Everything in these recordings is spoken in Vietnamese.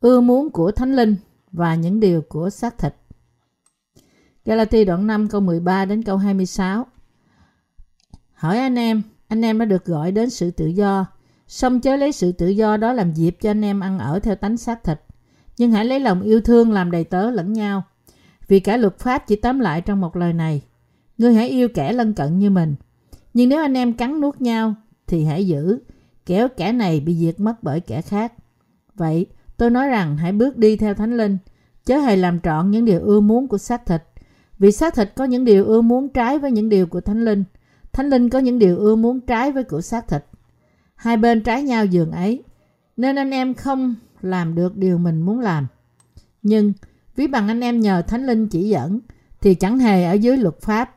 ưa muốn của Thánh Linh và những điều của xác thịt. Galati đoạn 5 câu 13 đến câu 26 Hỏi anh em, anh em đã được gọi đến sự tự do, song chớ lấy sự tự do đó làm dịp cho anh em ăn ở theo tánh xác thịt. Nhưng hãy lấy lòng yêu thương làm đầy tớ lẫn nhau. Vì cả luật pháp chỉ tóm lại trong một lời này. Ngươi hãy yêu kẻ lân cận như mình. Nhưng nếu anh em cắn nuốt nhau, thì hãy giữ, kéo kẻ này bị diệt mất bởi kẻ khác. Vậy, tôi nói rằng hãy bước đi theo Thánh Linh, chớ hề làm trọn những điều ưa muốn của xác thịt. Vì xác thịt có những điều ưa muốn trái với những điều của Thánh Linh. Thánh Linh có những điều ưa muốn trái với của xác thịt. Hai bên trái nhau giường ấy. Nên anh em không làm được điều mình muốn làm. Nhưng, ví bằng anh em nhờ Thánh Linh chỉ dẫn, thì chẳng hề ở dưới luật pháp.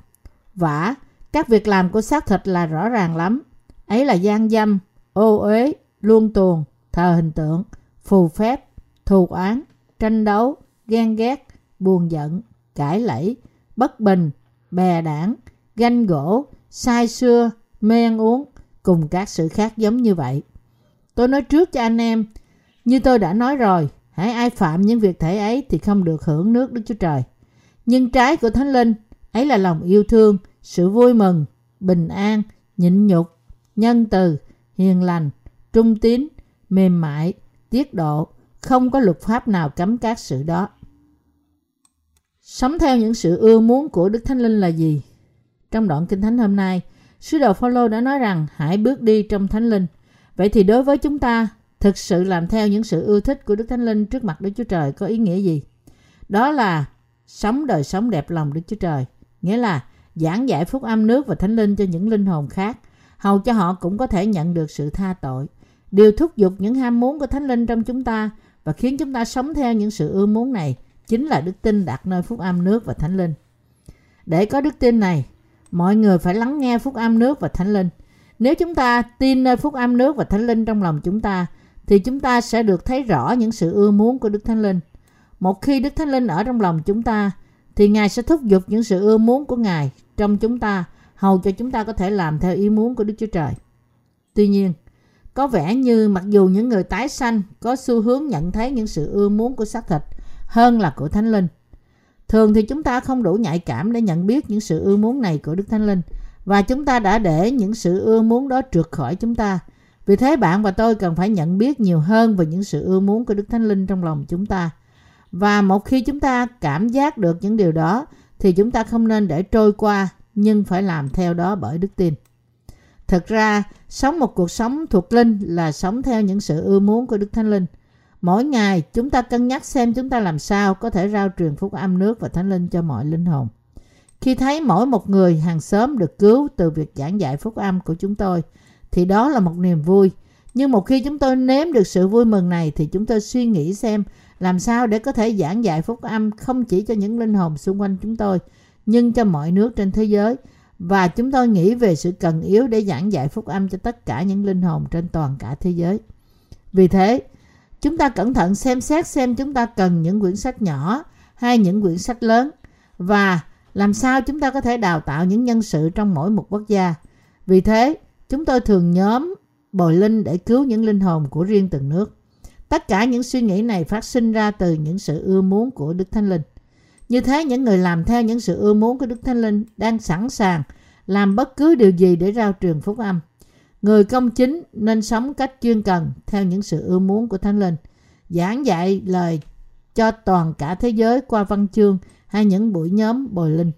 Vả, các việc làm của xác thịt là rõ ràng lắm. Ấy là gian dâm, ô uế, luân tuồng, thờ hình tượng, phù phép, thù oán, tranh đấu, ghen ghét, buồn giận, cãi lẫy, bất bình, bè đảng, ganh gỗ, sai xưa, mê ăn uống, cùng các sự khác giống như vậy. Tôi nói trước cho anh em, như tôi đã nói rồi, hãy ai phạm những việc thể ấy thì không được hưởng nước Đức Chúa Trời. Nhưng trái của Thánh Linh, ấy là lòng yêu thương, sự vui mừng, bình an, nhịn nhục, nhân từ, hiền lành, trung tín, mềm mại, tiết độ, không có luật pháp nào cấm các sự đó. Sống theo những sự ưa muốn của Đức Thánh Linh là gì? Trong đoạn Kinh Thánh hôm nay, Sứ đồ Phaolô đã nói rằng hãy bước đi trong Thánh Linh. Vậy thì đối với chúng ta, thực sự làm theo những sự ưa thích của Đức Thánh Linh trước mặt Đức Chúa Trời có ý nghĩa gì? Đó là sống đời sống đẹp lòng Đức Chúa Trời. Nghĩa là giảng giải phúc âm nước và Thánh Linh cho những linh hồn khác, hầu cho họ cũng có thể nhận được sự tha tội. Điều thúc giục những ham muốn của Thánh Linh trong chúng ta và khiến chúng ta sống theo những sự ưa muốn này chính là đức tin đặt nơi phúc âm nước và Thánh Linh. Để có đức tin này, mọi người phải lắng nghe phúc âm nước và Thánh Linh. Nếu chúng ta tin nơi phúc âm nước và Thánh Linh trong lòng chúng ta, thì chúng ta sẽ được thấy rõ những sự ưa muốn của Đức Thánh Linh. Một khi Đức Thánh Linh ở trong lòng chúng ta, thì Ngài sẽ thúc giục những sự ưa muốn của Ngài trong chúng ta, hầu cho chúng ta có thể làm theo ý muốn của Đức Chúa Trời. Tuy nhiên, có vẻ như mặc dù những người tái sanh có xu hướng nhận thấy những sự ưa muốn của xác thịt hơn là của Thánh Linh. Thường thì chúng ta không đủ nhạy cảm để nhận biết những sự ưa muốn này của Đức Thánh Linh, và chúng ta đã để những sự ưa muốn đó trượt khỏi chúng ta. Vì thế bạn và tôi cần phải nhận biết nhiều hơn về những sự ưa muốn của Đức Thánh Linh trong lòng chúng ta. Và một khi chúng ta cảm giác được những điều đó, thì chúng ta không nên để trôi qua, nhưng phải làm theo đó bởi đức tin. Thực ra, sống một cuộc sống thuộc linh là sống theo những sự ưa muốn của Đức Thánh Linh. Mỗi ngày, chúng ta cân nhắc xem chúng ta làm sao có thể rao truyền phúc âm nước và Thánh Linh cho mọi linh hồn. Khi thấy mỗi một người hàng xóm được cứu từ việc giảng dạy phúc âm của chúng tôi, thì đó là một niềm vui. Nhưng một khi chúng tôi nếm được sự vui mừng này thì chúng tôi suy nghĩ xem làm sao để có thể giảng dạy phúc âm không chỉ cho những linh hồn xung quanh chúng tôi, nhưng cho mọi nước trên thế giới. Và chúng tôi nghĩ về sự cần yếu để giảng dạy phúc âm cho tất cả những linh hồn trên toàn cả thế giới. Vì thế, chúng ta cẩn thận xem xét xem chúng ta cần những quyển sách nhỏ hay những quyển sách lớn và làm sao chúng ta có thể đào tạo những nhân sự trong mỗi một quốc gia. Vì thế, chúng tôi thường nhóm bồi linh để cứu những linh hồn của riêng từng nước. Tất cả những suy nghĩ này phát sinh ra từ những sự ưa muốn của Đức Thánh Linh. Như thế, những người làm theo những sự ưa muốn của Đức Thánh Linh đang sẵn sàng làm bất cứ điều gì để rao truyền phúc âm. Người công chính nên sống cách chuyên cần theo những sự ưa muốn của Thánh Linh, giảng dạy lời cho toàn cả thế giới qua văn chương hay những buổi nhóm bồi linh.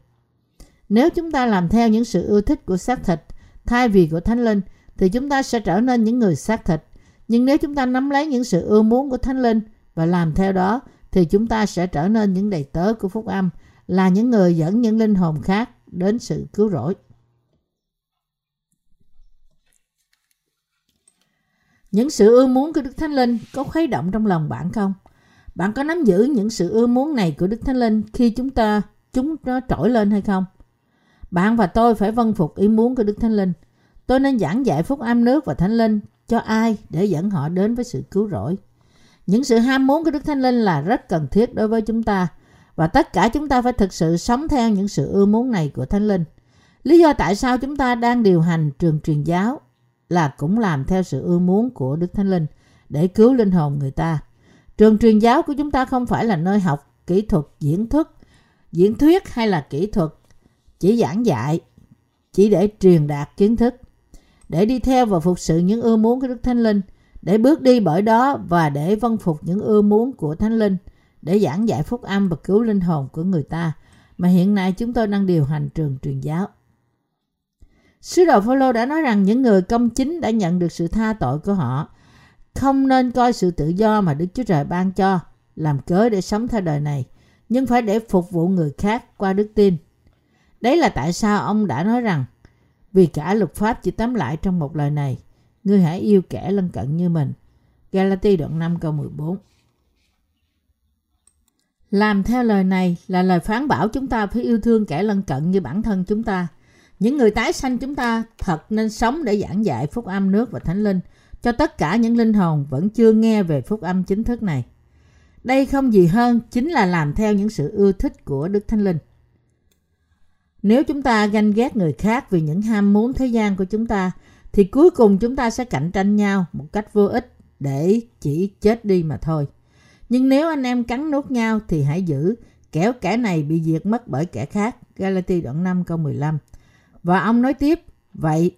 Nếu chúng ta làm theo những sự ưa thích của xác thịt thay vì của Thánh Linh thì chúng ta sẽ trở nên những người xác thịt. Nhưng nếu chúng ta nắm lấy những sự ưa muốn của Thánh Linh và làm theo đó thì chúng ta sẽ trở nên những đầy tớ của phúc âm, là những người dẫn những linh hồn khác đến sự cứu rỗi. Những sự ưa muốn của Đức Thánh Linh có khuấy động trong lòng bạn không? Bạn có nắm giữ những sự ưa muốn này của Đức Thánh Linh khi chúng ta chúng nó trỗi lên hay không? Bạn và tôi phải vâng phục ý muốn của Đức Thánh Linh. Tôi nên giảng dạy phúc âm nước và Thánh Linh cho ai để dẫn họ đến với sự cứu rỗi. Những sự ham muốn của Đức Thánh Linh là rất cần thiết đối với chúng ta và tất cả chúng ta phải thực sự sống theo những sự ưa muốn này của Thánh Linh. Lý do tại sao chúng ta đang điều hành trường truyền giáo là cũng làm theo sự ưa muốn của Đức Thánh Linh để cứu linh hồn người ta. Trường truyền giáo của chúng ta không phải là nơi học kỹ thuật diễn thuyết, diễn thuyết hay là kỹ thuật chỉ giảng dạy, chỉ để truyền đạt kiến thức, để đi theo và phục sự những ưa muốn của Đức Thánh Linh, để bước đi bởi đó và để vâng phục những ưa muốn của Thánh Linh, để giảng dạy phúc âm và cứu linh hồn của người ta mà hiện nay chúng tôi đang điều hành trường truyền giáo. Sứ đồ Phaolô đã nói rằng những người công chính đã nhận được sự tha tội của họ không nên coi sự tự do mà Đức Chúa Trời ban cho làm cớ để sống theo đời này, nhưng phải để phục vụ người khác qua đức tin. Đấy là tại sao ông đã nói rằng vì cả luật pháp chỉ tóm lại trong một lời này, ngươi hãy yêu kẻ lân cận như mình. Galati đoạn 5 câu 14 Làm theo lời này là lời phán bảo chúng ta phải yêu thương kẻ lân cận như bản thân chúng ta. Những người tái sanh chúng ta thật nên sống để giảng dạy phúc âm nước và thánh linh cho tất cả những linh hồn vẫn chưa nghe về phúc âm chính thức này. Đây không gì hơn chính là làm theo những sự ưa thích của Đức Thánh Linh. Nếu chúng ta ganh ghét người khác vì những ham muốn thế gian của chúng ta, thì cuối cùng chúng ta sẽ cạnh tranh nhau một cách vô ích để chỉ chết đi mà thôi. Nhưng nếu anh em cắn nốt nhau thì hãy giữ, kẻo kẻ này bị diệt mất bởi kẻ khác. Galati đoạn 5 câu 15 Và ông nói tiếp, vậy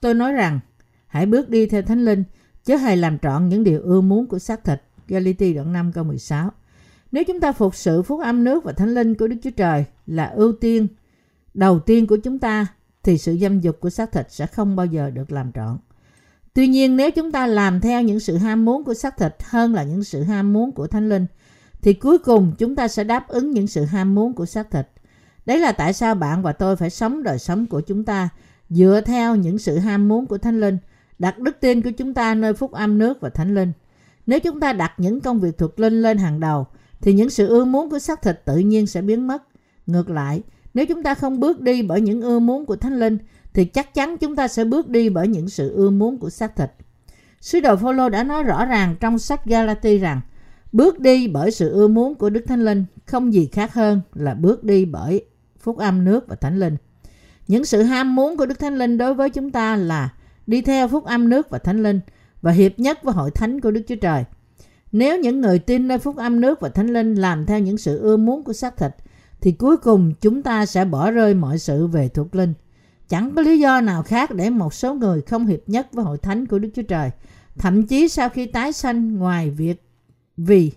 tôi nói rằng hãy bước đi theo Thánh Linh, chứ hãy làm trọn những điều ưa muốn của xác thịt. Galati đoạn 5 câu 16 Nếu chúng ta phục sự phúc âm nước và Thánh Linh của Đức Chúa Trời là ưu tiên đầu tiên của chúng ta, thì sự dâm dục của xác thịt sẽ không bao giờ được làm trọn. Tuy nhiên nếu chúng ta làm theo những sự ham muốn của xác thịt hơn là những sự ham muốn của Thánh Linh, thì cuối cùng chúng ta sẽ đáp ứng những sự ham muốn của xác thịt. Đấy là tại sao bạn và tôi phải sống đời sống của chúng ta dựa theo những sự ham muốn của Thánh Linh, đặt đức tin của chúng ta nơi phúc âm nước và Thánh Linh. Nếu chúng ta đặt những công việc thuộc linh lên hàng đầu, thì những sự ưa muốn của xác thịt tự nhiên sẽ biến mất. Ngược lại, nếu chúng ta không bước đi bởi những ưa muốn của Thánh Linh, thì chắc chắn chúng ta sẽ bước đi bởi những sự ưa muốn của xác thịt. Sứ đồ Phaolô đã nói rõ ràng trong sách Galati rằng bước đi bởi sự ưa muốn của Đức Thánh Linh không gì khác hơn là bước đi bởi phúc âm nước và Thánh Linh. Những sự ham muốn của Đức Thánh Linh đối với chúng ta là đi theo phúc âm nước và Thánh Linh và hiệp nhất với hội thánh của Đức Chúa Trời. Nếu những người tin nơi phúc âm nước và Thánh Linh làm theo những sự ưa muốn của xác thịt, thì cuối cùng chúng ta sẽ bỏ rơi mọi sự về thuộc linh. Chẳng có lý do nào khác để một số người không hiệp nhất với hội thánh của Đức Chúa Trời, thậm chí sau khi tái sanh ngoài việc vì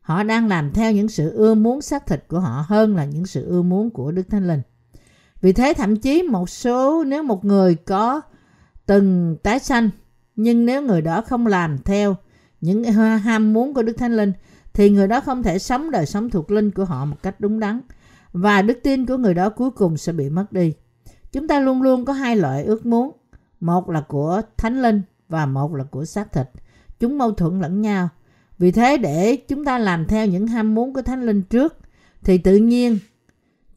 họ đang làm theo những sự ưa muốn xác thịt của họ hơn là những sự ưa muốn của Đức Thánh Linh. Vì thế thậm chí một số nếu một người có từng tái sanh nhưng nếu người đó không làm theo những ham muốn của Đức Thánh Linh thì người đó không thể sống đời sống thuộc linh của họ một cách đúng đắn và đức tin của người đó cuối cùng sẽ bị mất đi. Chúng ta luôn luôn có hai loại ước muốn, một là của Thánh Linh và một là của xác thịt. Chúng mâu thuẫn lẫn nhau. Vì thế để chúng ta làm theo những ham muốn của Thánh Linh trước thì tự nhiên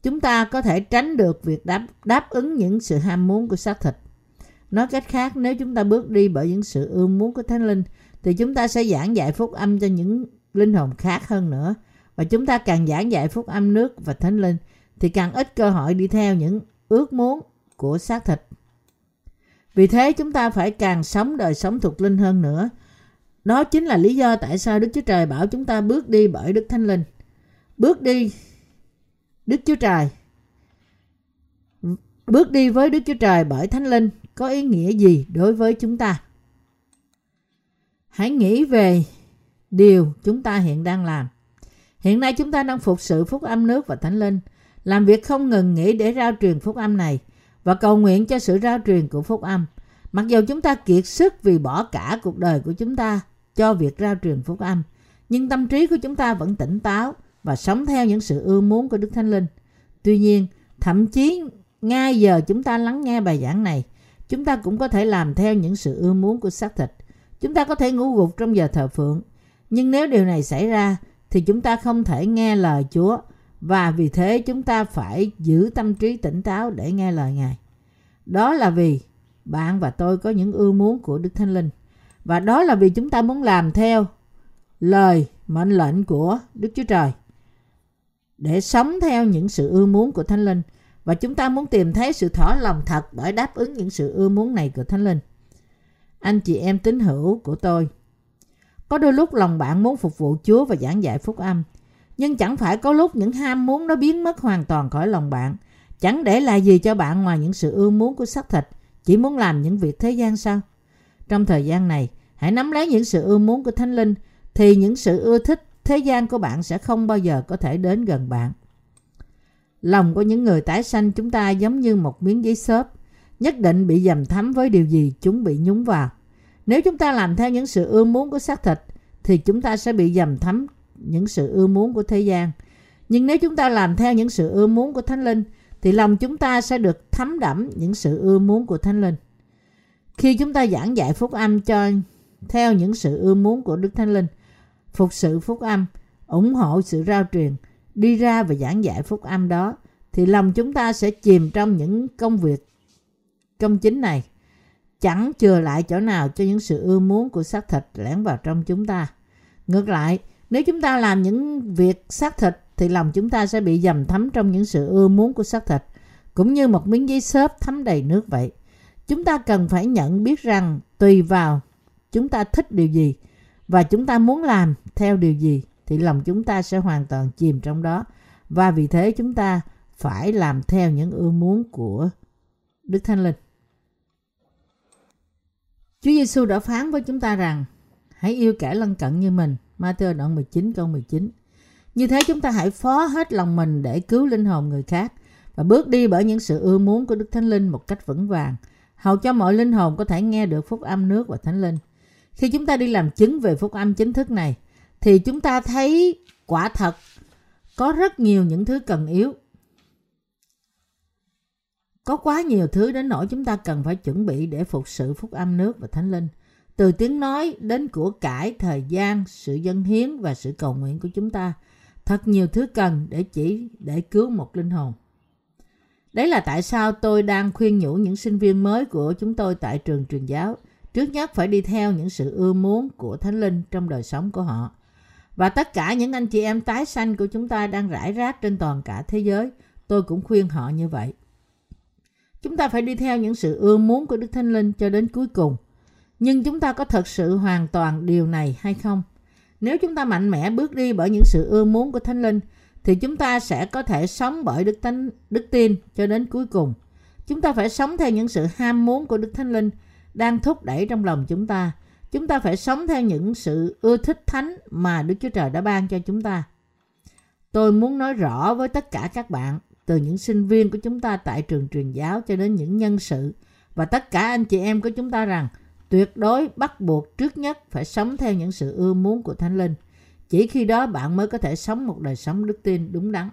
chúng ta có thể tránh được việc đáp, đáp ứng những sự ham muốn của xác thịt. Nói cách khác, nếu chúng ta bước đi bởi những sự ưa muốn của Thánh Linh, thì chúng ta sẽ giảng dạy phúc âm cho những linh hồn khác hơn nữa. Và chúng ta càng giảng dạy phúc âm nước và Thánh Linh, thì càng ít cơ hội đi theo những ước muốn của xác thịt. Vì thế chúng ta phải càng sống đời sống thuộc linh hơn nữa. Đó chính là lý do tại sao Đức Chúa Trời bảo chúng ta bước đi bởi Đức Thánh Linh. Bước đi Đức Chúa Trời. Bước đi với Đức Chúa Trời bởi Thánh Linh có ý nghĩa gì đối với chúng ta? Hãy nghĩ về điều chúng ta hiện đang làm. Hiện nay chúng ta đang phục sự phúc âm nước và Thánh Linh, làm việc không ngừng nghỉ để rao truyền phúc âm này và cầu nguyện cho sự rao truyền của phúc âm. Mặc dù chúng ta kiệt sức vì bỏ cả cuộc đời của chúng ta cho việc rao truyền phúc âm, nhưng tâm trí của chúng ta vẫn tỉnh táo và sống theo những sự ưa muốn của Đức Thánh Linh. Tuy nhiên, thậm chí ngay giờ chúng ta lắng nghe bài giảng này, chúng ta cũng có thể làm theo những sự ưa muốn của xác thịt. Chúng ta có thể ngủ gục trong giờ thờ phượng, nhưng nếu điều này xảy ra thì chúng ta không thể nghe lời Chúa và vì thế chúng ta phải giữ tâm trí tỉnh táo để nghe lời Ngài. Đó là vì bạn và tôi có những ưa muốn của Đức Thánh Linh. Và đó là vì chúng ta muốn làm theo lời mệnh lệnh của Đức Chúa Trời để sống theo những sự ưa muốn của Thánh Linh và chúng ta muốn tìm thấy sự thỏa lòng thật bởi đáp ứng những sự ưa muốn này của Thánh Linh. Anh chị em tín hữu của tôi, có đôi lúc lòng bạn muốn phục vụ Chúa và giảng dạy phúc âm. Nhưng chẳng phải có lúc những ham muốn nó biến mất hoàn toàn khỏi lòng bạn. Chẳng để lại gì cho bạn ngoài những sự ưa muốn của xác thịt. Chỉ muốn làm những việc thế gian sao? Trong thời gian này, hãy nắm lấy những sự ưa muốn của Thánh Linh thì những sự ưa thích thế gian của bạn sẽ không bao giờ có thể đến gần bạn. Lòng của những người tái sanh chúng ta giống như một miếng giấy xốp, nhất định bị dầm thấm với điều gì chúng bị nhúng vào. Nếu chúng ta làm theo những sự ưa muốn của xác thịt, thì chúng ta sẽ bị dầm thấm những sự ưa muốn của thế gian. Nhưng nếu chúng ta làm theo những sự ưa muốn của Thánh Linh, thì lòng chúng ta sẽ được thấm đẫm những sự ưa muốn của Thánh Linh. Khi chúng ta giảng dạy phúc âm cho theo những sự ưa muốn của Đức Thánh Linh, phục sự phúc âm, ủng hộ sự rao truyền, đi ra và giảng dạy phúc âm đó, thì lòng chúng ta sẽ chìm trong những công việc công chính này. Chẳng chừa lại chỗ nào cho những sự ưa muốn của xác thịt lẻn vào trong chúng ta. Ngược lại, nếu chúng ta làm những việc xác thịt thì lòng chúng ta sẽ bị dầm thấm trong những sự ưa muốn của xác thịt, cũng như một miếng giấy xốp thấm đầy nước vậy. Chúng ta cần phải nhận biết rằng tùy vào chúng ta thích điều gì và chúng ta muốn làm theo điều gì thì lòng chúng ta sẽ hoàn toàn chìm trong đó và vì thế chúng ta phải làm theo những ưa muốn của Đức Thánh Linh. Chúa Giêsu đã phán với chúng ta rằng hãy yêu kẻ lân cận như mình. Matthew đoạn 19 câu 19. Như thế chúng ta hãy phó hết lòng mình để cứu linh hồn người khác và bước đi bởi những sự ưa muốn của Đức Thánh Linh một cách vững vàng, hầu cho mọi linh hồn có thể nghe được phúc âm nước và Thánh Linh. Khi chúng ta đi làm chứng về phúc âm chính thức này, thì chúng ta thấy quả thật có rất nhiều những thứ cần yếu. Có quá nhiều thứ đến nỗi chúng ta cần phải chuẩn bị để phục sự phúc âm nước và Thánh Linh. Từ tiếng nói đến của cải, thời gian, sự dân hiến và sự cầu nguyện của chúng ta. Thật nhiều thứ cần để chỉ để cứu một linh hồn. Đấy là tại sao tôi đang khuyên nhủ những sinh viên mới của chúng tôi tại trường truyền giáo. Trước nhất phải đi theo những sự ưa muốn của Thánh Linh trong đời sống của họ. Và tất cả những anh chị em tái sanh của chúng ta đang rải rác trên toàn cả thế giới, tôi cũng khuyên họ như vậy. Chúng ta phải đi theo những sự ưa muốn của Đức Thánh Linh cho đến cuối cùng. Nhưng chúng ta có thật sự hoàn toàn điều này hay không? Nếu chúng ta mạnh mẽ bước đi bởi những sự ưa muốn của Thánh Linh, thì chúng ta sẽ có thể sống bởi Đức Thánh Đức tin cho đến cuối cùng. Chúng ta phải sống theo những sự ham muốn của Đức Thánh Linh đang thúc đẩy trong lòng chúng ta. Chúng ta phải sống theo những sự ưa thích thánh mà Đức Chúa Trời đã ban cho chúng ta. Tôi muốn nói rõ với tất cả các bạn, từ những sinh viên của chúng ta tại trường truyền giáo cho đến những nhân sự và tất cả anh chị em của chúng ta rằng, tuyệt đối bắt buộc trước nhất phải sống theo những sự ưa muốn của Thánh Linh. Chỉ khi đó bạn mới có thể sống một đời sống đức tin đúng đắn.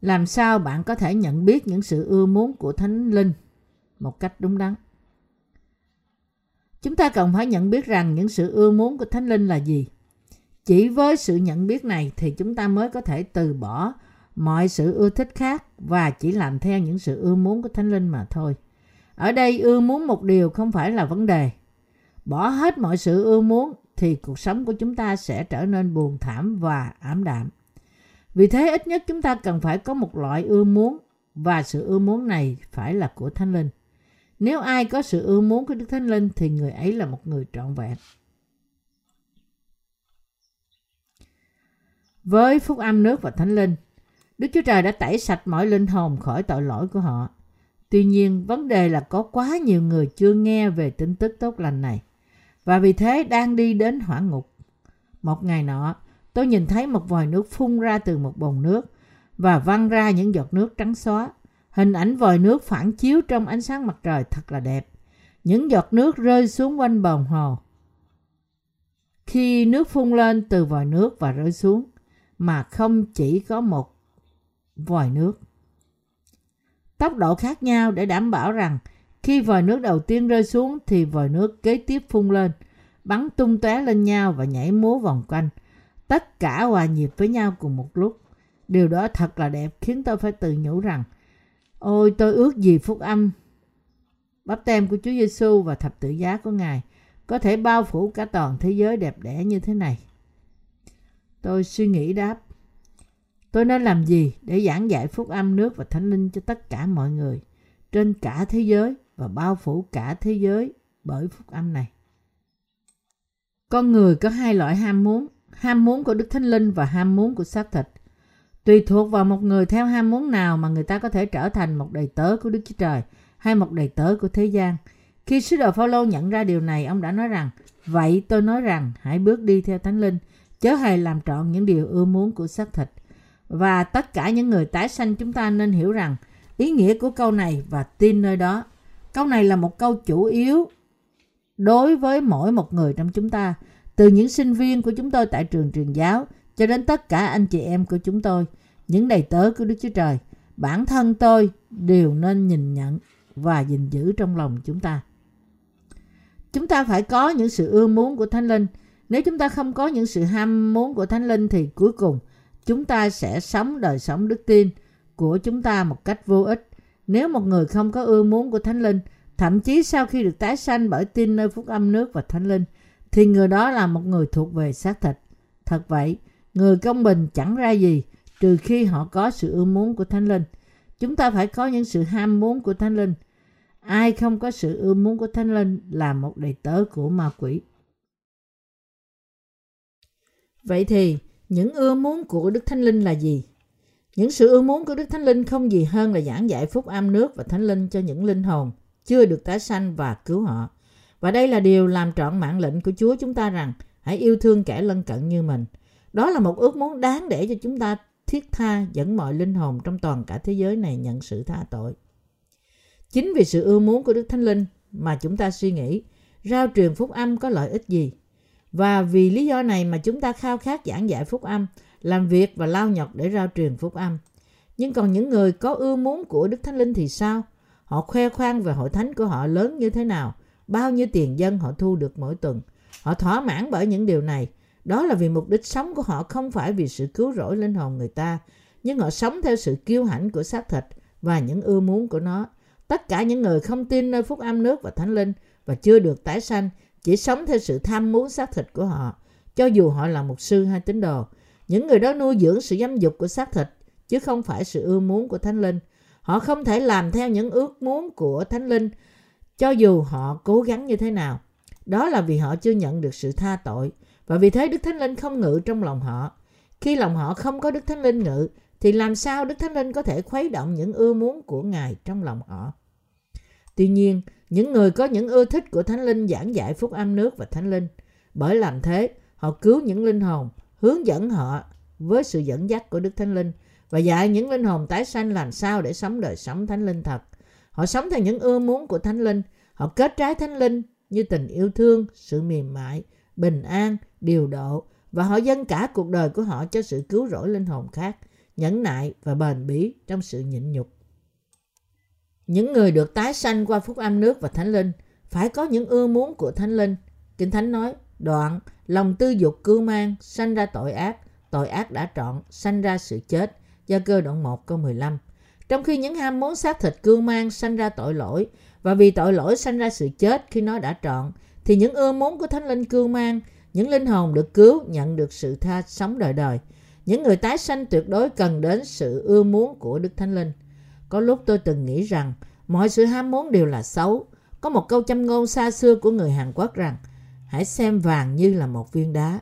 Làm sao bạn có thể nhận biết những sự ưa muốn của Thánh Linh một cách đúng đắn? Chúng ta cần phải nhận biết rằng những sự ưa muốn của Thánh Linh là gì. Chỉ với sự nhận biết này thì chúng ta mới có thể từ bỏ mọi sự ưa thích khác và chỉ làm theo những sự ưa muốn của Thánh Linh mà thôi. Ở đây ưa muốn một điều không phải là vấn đề. Bỏ hết mọi sự ưa muốn thì cuộc sống của chúng ta sẽ trở nên buồn thảm và ảm đạm. Vì thế ít nhất chúng ta cần phải có một loại ưa muốn và sự ưa muốn này phải là của Thánh Linh. Nếu ai có sự ưa muốn của Đức Thánh Linh thì người ấy là một người trọn vẹn. Với phúc âm nước và Thánh Linh, Đức Chúa Trời đã tẩy sạch mọi linh hồn khỏi tội lỗi của họ. Tuy nhiên, vấn đề là có quá nhiều người chưa nghe về tin tức tốt lành này và vì thế đang đi đến hỏa ngục. Một ngày nọ, tôi nhìn thấy một vòi nước phun ra từ một bồn nước và văng ra những giọt nước trắng xóa. Hình ảnh vòi nước phản chiếu trong ánh sáng mặt trời thật là đẹp. Những giọt nước rơi xuống quanh bồn hồ. Khi nước phun lên từ vòi nước và rơi xuống, mà không chỉ có một vòi nước. Tốc độ khác nhau để đảm bảo rằng khi vòi nước đầu tiên rơi xuống thì vòi nước kế tiếp phun lên, bắn tung tóe lên nhau và nhảy múa vòng quanh. Tất cả hòa nhịp với nhau cùng một lúc. Điều đó thật là đẹp khiến tôi phải tự nhủ rằng Ôi tôi ước gì phúc âm bắp tem của Chúa Giêsu và thập tự giá của Ngài có thể bao phủ cả toàn thế giới đẹp đẽ như thế này. Tôi suy nghĩ đáp. Tôi nên làm gì để giảng dạy phúc âm nước và thánh linh cho tất cả mọi người trên cả thế giới và bao phủ cả thế giới bởi phúc âm này. Con người có hai loại ham muốn, ham muốn của Đức Thánh Linh và ham muốn của xác thịt. Tùy thuộc vào một người theo ham muốn nào mà người ta có thể trở thành một đầy tớ của Đức Chúa Trời hay một đầy tớ của thế gian. Khi sứ đồ Phaolô nhận ra điều này, ông đã nói rằng: "Vậy tôi nói rằng hãy bước đi theo Thánh Linh, chớ hề làm trọn những điều ưa muốn của xác thịt." Và tất cả những người tái sanh chúng ta nên hiểu rằng ý nghĩa của câu này và tin nơi đó. Câu này là một câu chủ yếu đối với mỗi một người trong chúng ta, từ những sinh viên của chúng tôi tại trường truyền giáo cho đến tất cả anh chị em của chúng tôi, những đầy tớ của Đức Chúa Trời. Bản thân tôi đều nên nhìn nhận và gìn giữ trong lòng chúng ta. Chúng ta phải có những sự ưa muốn của Thánh Linh. Nếu chúng ta không có những sự ham muốn của Thánh Linh thì cuối cùng chúng ta sẽ sống đời sống đức tin của chúng ta một cách vô ích. Nếu một người không có ưa muốn của Thánh Linh, thậm chí sau khi được tái sanh bởi tin nơi phúc âm nước và Thánh Linh, thì người đó là một người thuộc về xác thịt. Thật vậy, người công bình chẳng ra gì trừ khi họ có sự ưa muốn của Thánh Linh. Chúng ta phải có những sự ham muốn của Thánh Linh. Ai không có sự ưa muốn của Thánh Linh là một đầy tớ của ma quỷ. Vậy thì, những ưa muốn của Đức Thánh Linh là gì? Những sự ưa muốn của Đức Thánh Linh không gì hơn là giảng dạy phúc âm nước và Thánh Linh cho những linh hồn chưa được tái sanh và cứu họ. Và đây là điều làm trọn mạng lệnh của Chúa chúng ta rằng hãy yêu thương kẻ lân cận như mình. Đó là một ước muốn đáng để cho chúng ta thiết tha dẫn mọi linh hồn trong toàn cả thế giới này nhận sự tha tội. Chính vì sự ưa muốn của Đức Thánh Linh mà chúng ta suy nghĩ rao truyền phúc âm có lợi ích gì. Và vì lý do này mà chúng ta khao khát giảng dạy phúc âm, làm việc và lao nhọc để rao truyền phúc âm. Nhưng còn những người có ưa muốn của Đức Thánh Linh thì sao? Họ khoe khoang về hội thánh của họ lớn như thế nào, bao nhiêu tiền dân họ thu được mỗi tuần. Họ thỏa mãn bởi những điều này. Đó là vì mục đích sống của họ không phải vì sự cứu rỗi linh hồn người ta, nhưng họ sống theo sự kiêu hãnh của xác thịt và những ưa muốn của nó. Tất cả những người không tin nơi phúc âm nước và thánh linh và chưa được tái sanh chỉ sống theo sự tham muốn xác thịt của họ, cho dù họ là mục sư hay tín đồ. Những người đó nuôi dưỡng sự dâm dục của xác thịt, chứ không phải sự ưa muốn của thánh linh. Họ không thể làm theo những ước muốn của thánh linh, cho dù họ cố gắng như thế nào. Đó là vì họ chưa nhận được sự tha tội, và vì thế Đức Thánh Linh không ngự trong lòng họ. Khi lòng họ không có Đức Thánh Linh ngự, thì làm sao Đức Thánh Linh có thể khuấy động những ưa muốn của Ngài trong lòng họ? Tuy nhiên, những người có những ưa thích của Thánh Linh giảng dạy phúc âm nước và Thánh Linh. Bởi làm thế, họ cứu những linh hồn, hướng dẫn họ với sự dẫn dắt của Đức Thánh Linh và dạy những linh hồn tái sanh làm sao để sống đời sống Thánh Linh thật. Họ sống theo những ưa muốn của Thánh Linh. Họ kết trái Thánh Linh như tình yêu thương, sự mềm mại, bình an, điều độ và họ dâng cả cuộc đời của họ cho sự cứu rỗi linh hồn khác, nhẫn nại và bền bỉ trong sự nhịn nhục. Những người được tái sanh qua phúc âm nước và thánh linh phải có những ưa muốn của thánh linh. Kinh Thánh nói, đoạn, lòng tư dục cưu mang, sanh ra tội ác, tội ác đã trọn, sanh ra sự chết. Gia cơ đoạn 1 câu 15. Trong khi những ham muốn xác thịt cưu mang sanh ra tội lỗi, và vì tội lỗi sanh ra sự chết khi nó đã trọn, thì những ưa muốn của thánh linh cưu mang, những linh hồn được cứu nhận được sự tha sống đời đời. Những người tái sanh tuyệt đối cần đến sự ưa muốn của Đức Thánh Linh. Có lúc tôi từng nghĩ rằng mọi sự ham muốn đều là xấu. Có một câu châm ngôn xa xưa của người Hàn Quốc rằng hãy xem vàng như là một viên đá.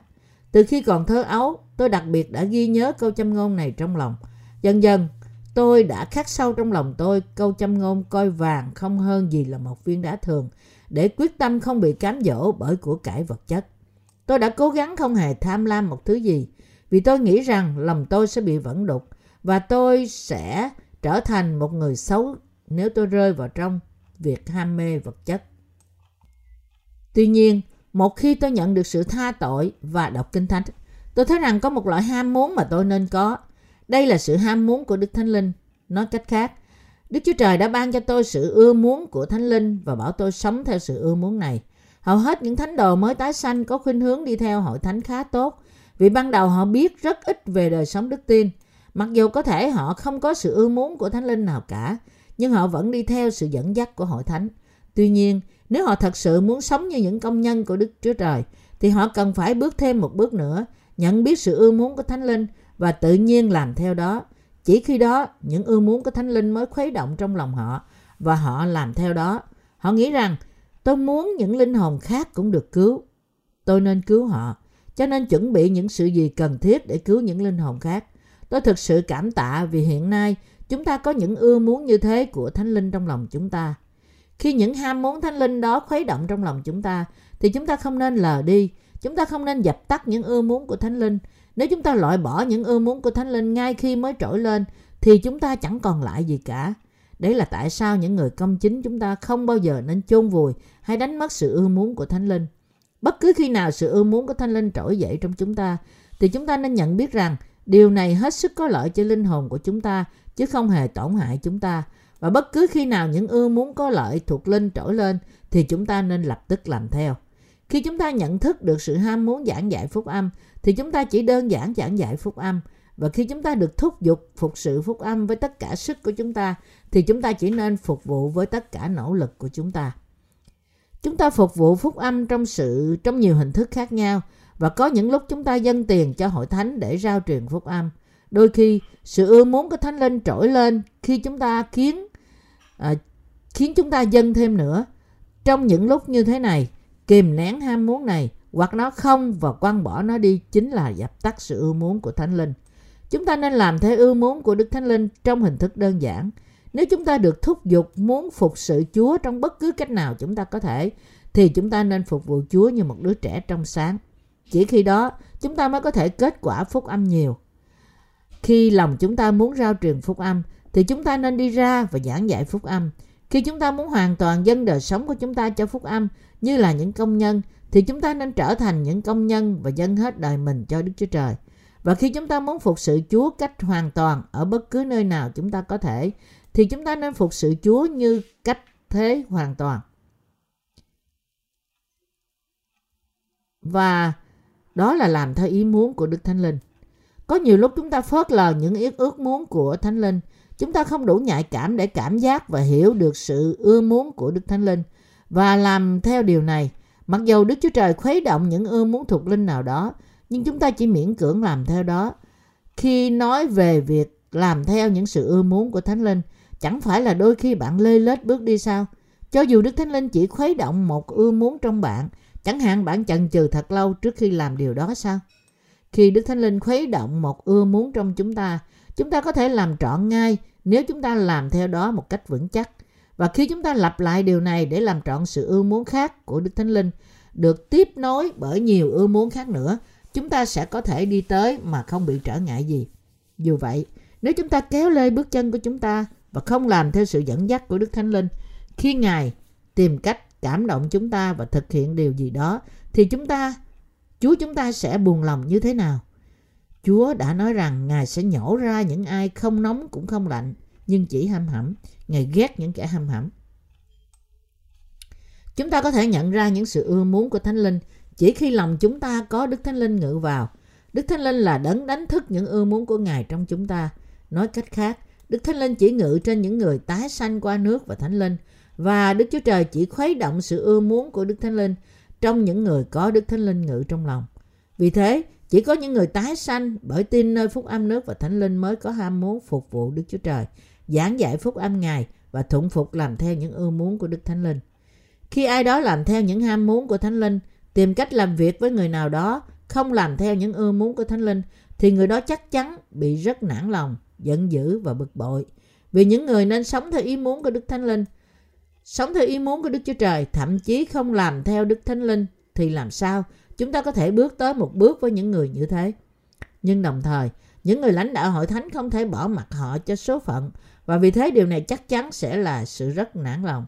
Từ khi còn thơ ấu, tôi đặc biệt đã ghi nhớ câu châm ngôn này trong lòng. Dần dần, tôi đã khắc sâu trong lòng tôi câu châm ngôn coi vàng không hơn gì là một viên đá thường để quyết tâm không bị cám dỗ bởi của cải vật chất. Tôi đã cố gắng không hề tham lam một thứ gì vì tôi nghĩ rằng lòng tôi sẽ bị vẫn đục và tôi sẽ trở thành một người xấu nếu tôi rơi vào trong việc ham mê vật chất. Tuy nhiên, một khi tôi nhận được sự tha tội và đọc kinh thánh, tôi thấy rằng có một loại ham muốn mà tôi nên có. Đây là sự ham muốn của Đức Thánh Linh. Nói cách khác, Đức Chúa Trời đã ban cho tôi sự ưa muốn của Thánh Linh và bảo tôi sống theo sự ưa muốn này. Hầu hết những thánh đồ mới tái sanh có khuynh hướng đi theo hội thánh khá tốt vì ban đầu họ biết rất ít về đời sống đức tin. Mặc dù có thể họ không có sự ưa muốn của Thánh Linh nào cả, nhưng họ vẫn đi theo sự dẫn dắt của hội thánh. Tuy nhiên, nếu họ thật sự muốn sống như những công nhân của Đức Chúa Trời, thì họ cần phải bước thêm một bước nữa, nhận biết sự ưa muốn của Thánh Linh và tự nhiên làm theo đó. Chỉ khi đó, những ưa muốn của Thánh Linh mới khuấy động trong lòng họ và họ làm theo đó. Họ nghĩ rằng, tôi muốn những linh hồn khác cũng được cứu. tôi nên cứu họ. Cho nên chuẩn bị những sự gì cần thiết để cứu những linh hồn khác. Tôi thực sự cảm tạ vì hiện nay chúng ta có những ưa muốn như thế của Thánh Linh trong lòng chúng ta. Khi những ham muốn Thánh Linh đó khuấy động trong lòng chúng ta, thì chúng ta không nên lờ đi. Chúng ta không nên dập tắt những ưa muốn của Thánh Linh. Nếu chúng ta loại bỏ những ưa muốn của Thánh Linh ngay khi mới trỗi lên, thì chúng ta chẳng còn lại gì cả. Đấy là tại sao những người công chính chúng ta không bao giờ nên chôn vùi hay đánh mất sự ưa muốn của Thánh Linh. Bất cứ khi nào sự ưa muốn của Thánh Linh trỗi dậy trong chúng ta, thì chúng ta nên nhận biết rằng điều này hết sức có lợi cho linh hồn của chúng ta, chứ không hề tổn hại chúng ta. Và bất cứ khi nào những ưa muốn có lợi thuộc linh trỗi lên, thì chúng ta nên lập tức làm theo. Khi chúng ta nhận thức được sự ham muốn giảng dạy phúc âm, thì chúng ta chỉ đơn giản giảng dạy phúc âm. Và khi chúng ta được thúc giục phục sự phúc âm với tất cả sức của chúng ta, thì chúng ta chỉ nên phục vụ với tất cả nỗ lực của chúng ta. Chúng ta phục vụ phúc âm trong sự trong nhiều hình thức khác nhau và có những lúc chúng ta dâng tiền cho hội thánh để rao truyền phúc âm. Đôi khi sự ưa muốn của thánh linh trỗi lên khi chúng ta khiến à, khiến chúng ta dâng thêm nữa. Trong những lúc như thế này, kìm nén ham muốn này hoặc nó không và quăng bỏ nó đi chính là dập tắt sự ưa muốn của thánh linh. Chúng ta nên làm theo ưa muốn của Đức Thánh Linh trong hình thức đơn giản. Nếu chúng ta được thúc giục muốn phục sự Chúa trong bất cứ cách nào chúng ta có thể, thì chúng ta nên phục vụ Chúa như một đứa trẻ trong sáng. Chỉ khi đó, chúng ta mới có thể kết quả phúc âm nhiều. Khi lòng chúng ta muốn rao truyền phúc âm, thì chúng ta nên đi ra và giảng dạy phúc âm. Khi chúng ta muốn hoàn toàn dân đời sống của chúng ta cho phúc âm như là những công nhân, thì chúng ta nên trở thành những công nhân và dâng hết đời mình cho Đức Chúa Trời. Và khi chúng ta muốn phục sự Chúa cách hoàn toàn ở bất cứ nơi nào chúng ta có thể, thì chúng ta nên phục sự Chúa như cách thế hoàn toàn. Và đó là làm theo ý muốn của Đức Thánh Linh. Có nhiều lúc chúng ta phớt lờ những ý ước muốn của Thánh Linh. Chúng ta không đủ nhạy cảm để cảm giác và hiểu được sự ưa muốn của Đức Thánh Linh và làm theo điều này. Mặc dầu Đức Chúa Trời khuấy động những ưa muốn thuộc linh nào đó, nhưng chúng ta chỉ miễn cưỡng làm theo đó. Khi nói về việc làm theo những sự ưa muốn của Thánh Linh, chẳng phải là đôi khi bạn lê lết bước đi sao? Cho dù Đức Thánh Linh chỉ khuấy động một ưa muốn trong bạn, chẳng hạn bạn chần chừ thật lâu trước khi làm điều đó sao? Khi Đức Thánh Linh khuấy động một ưa muốn trong chúng ta, chúng ta có thể làm trọn ngay nếu chúng ta làm theo đó một cách vững chắc. Và khi chúng ta lặp lại điều này để làm trọn sự ưa muốn khác của Đức Thánh Linh, được tiếp nối bởi nhiều ưa muốn khác nữa, chúng ta sẽ có thể đi tới mà không bị trở ngại gì. Dù vậy, nếu chúng ta kéo lê bước chân của chúng ta và không làm theo sự dẫn dắt của Đức Thánh Linh, khi Ngài tìm cách cảm động chúng ta và thực hiện điều gì đó, thì chúng ta, Chúa chúng ta sẽ buồn lòng như thế nào? Chúa đã nói rằng Ngài sẽ nhổ ra những ai không nóng cũng không lạnh, nhưng chỉ ham hẩm. Ngài ghét những kẻ ham hẩm. Chúng ta có thể nhận ra những sự ưa muốn của Thánh Linh chỉ khi lòng chúng ta có Đức Thánh Linh ngự vào. Đức Thánh Linh là đấng đánh thức những ưa muốn của Ngài trong chúng ta. Nói cách khác, Đức Thánh Linh chỉ ngự trên những người tái sanh qua nước và Thánh Linh và Đức Chúa Trời chỉ khuấy động sự ưa muốn của Đức Thánh Linh trong những người có Đức Thánh Linh ngự trong lòng. Vì thế, chỉ có những người tái sanh bởi tin nơi phúc âm nước và Thánh Linh mới có ham muốn phục vụ Đức Chúa Trời, giảng dạy phúc âm Ngài và thuận phục làm theo những ưa muốn của Đức Thánh Linh. Khi ai đó làm theo những ham muốn của Thánh Linh, tìm cách làm việc với người nào đó, không làm theo những ưa muốn của Thánh Linh, thì người đó chắc chắn bị rất nản lòng, giận dữ và bực bội. Vì những người nên sống theo ý muốn của Đức Thánh Linh, sống theo ý muốn của Đức Chúa Trời, thậm chí không làm theo Đức Thánh Linh, thì làm sao chúng ta có thể bước tới một bước với những người như thế? Nhưng đồng thời, những người lãnh đạo hội thánh không thể bỏ mặc họ cho số phận và vì thế điều này chắc chắn sẽ là sự rất nản lòng.